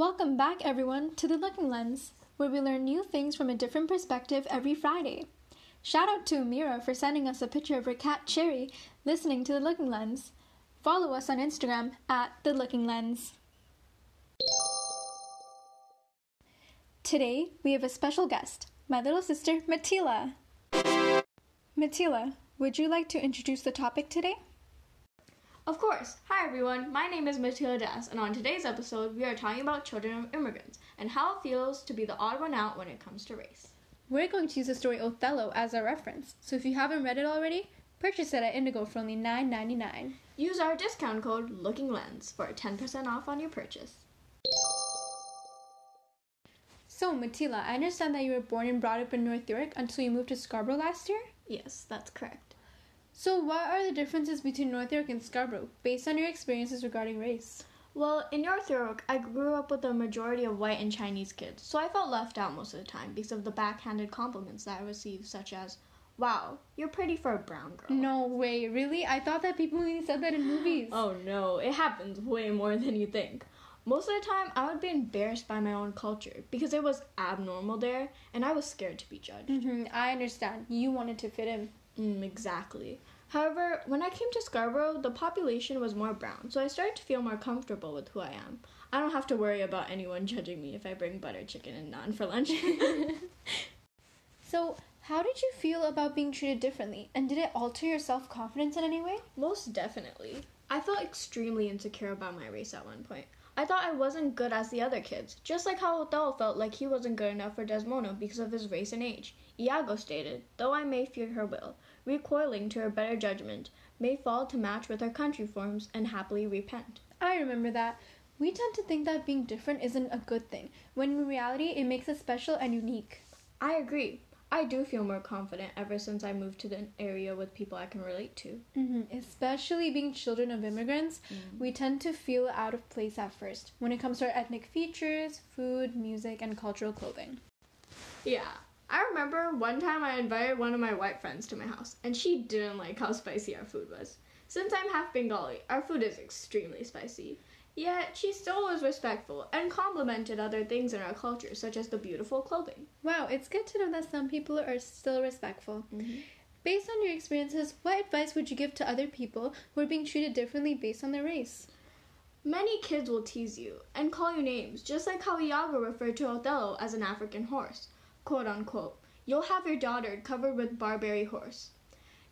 Welcome back, everyone, to The Looking Lens, where we learn new things from a different perspective every Friday. Shout out to Amira for sending us a picture of her cat Cherry listening to The Looking Lens. Follow us on Instagram at The Looking Lens. Today, we have a special guest, my little sister, Mithila. Mithila, would you like to introduce the topic today? Of course. Hi everyone, my name is Mithila Das, and on today's episode, we are talking about children of immigrants and how it feels to be the odd one out when it comes to race. We're going to use the story Othello as our reference, so if you haven't read it already, purchase it at Indigo for only $9.99. Use our discount code LOOKINGLENS for 10% off on your purchase. So, Mithila, I understand that you were born and brought up in North York until you moved to Scarborough last year? Yes, that's correct. So, what are the differences between North York and Scarborough based on your experiences regarding race? Well, in North York, I grew up with a majority of white and Chinese kids, so I felt left out most of the time because of the backhanded compliments that I received, such as, Wow, you're pretty for a brown girl. No way, really? I thought that people only said that in movies. Oh no, it happens way more than you think. Most of the time, I would be embarrassed by my own culture because it was abnormal there and I was scared to be judged. Mm-hmm, I understand. You wanted to fit in. Mm, exactly. However, when I came to Scarborough, the population was more brown, so I started to feel more comfortable with who I am. I don't have to worry about anyone judging me if I bring butter chicken and naan for lunch. so, how did you feel about being treated differently, and did it alter your self confidence in any way? Most definitely. I felt extremely insecure about my race at one point. I thought I wasn't good as the other kids, just like how Othello felt like he wasn't good enough for Desdemona because of his race and age. Iago stated, Though I may fear her will, recoiling to her better judgment, may fall to match with her country forms and happily repent. I remember that. We tend to think that being different isn't a good thing, when in reality it makes us special and unique. I agree. I do feel more confident ever since I moved to an area with people I can relate to. Mm-hmm. Especially being children of immigrants, mm. we tend to feel out of place at first when it comes to our ethnic features, food, music, and cultural clothing. Yeah, I remember one time I invited one of my white friends to my house, and she didn't like how spicy our food was. Since I'm half Bengali, our food is extremely spicy. Yet she still was respectful and complimented other things in our culture, such as the beautiful clothing. Wow, it's good to know that some people are still respectful. Mm-hmm. Based on your experiences, what advice would you give to other people who are being treated differently based on their race? Many kids will tease you and call you names, just like how Iago referred to Othello as an African horse quote unquote, you'll have your daughter covered with Barbary horse.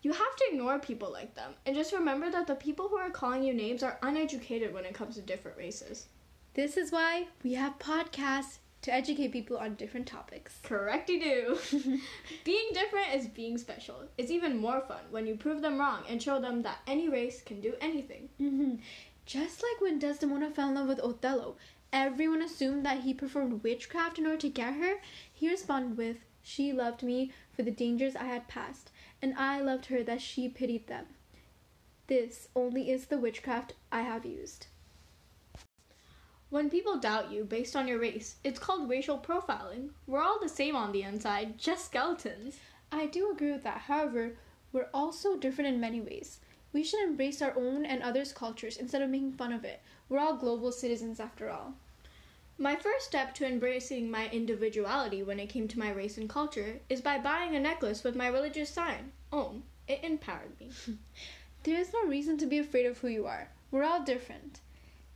You have to ignore people like them and just remember that the people who are calling you names are uneducated when it comes to different races. This is why we have podcasts to educate people on different topics. Correct, you do. being different is being special. It's even more fun when you prove them wrong and show them that any race can do anything. Mm-hmm. Just like when Desdemona fell in love with Othello, everyone assumed that he performed witchcraft in order to get her, he responded with, She loved me for the dangers I had passed, and I loved her that she pitied them. This only is the witchcraft I have used. When people doubt you based on your race, it's called racial profiling. We're all the same on the inside, just skeletons. I do agree with that. However, we're also different in many ways. We should embrace our own and others' cultures instead of making fun of it. We're all global citizens after all. My first step to embracing my individuality when it came to my race and culture is by buying a necklace with my religious sign, Om. It empowered me. there is no reason to be afraid of who you are. We're all different.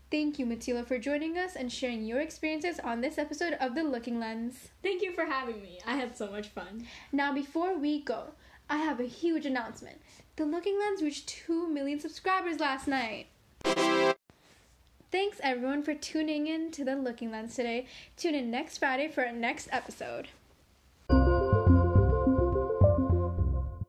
Thank you, Mithila, for joining us and sharing your experiences on this episode of The Looking Lens. Thank you for having me. I had so much fun. Now, before we go, I have a huge announcement. The Looking Lens reached 2 million subscribers last night. Thanks everyone for tuning in to the Looking Lens today. Tune in next Friday for our next episode.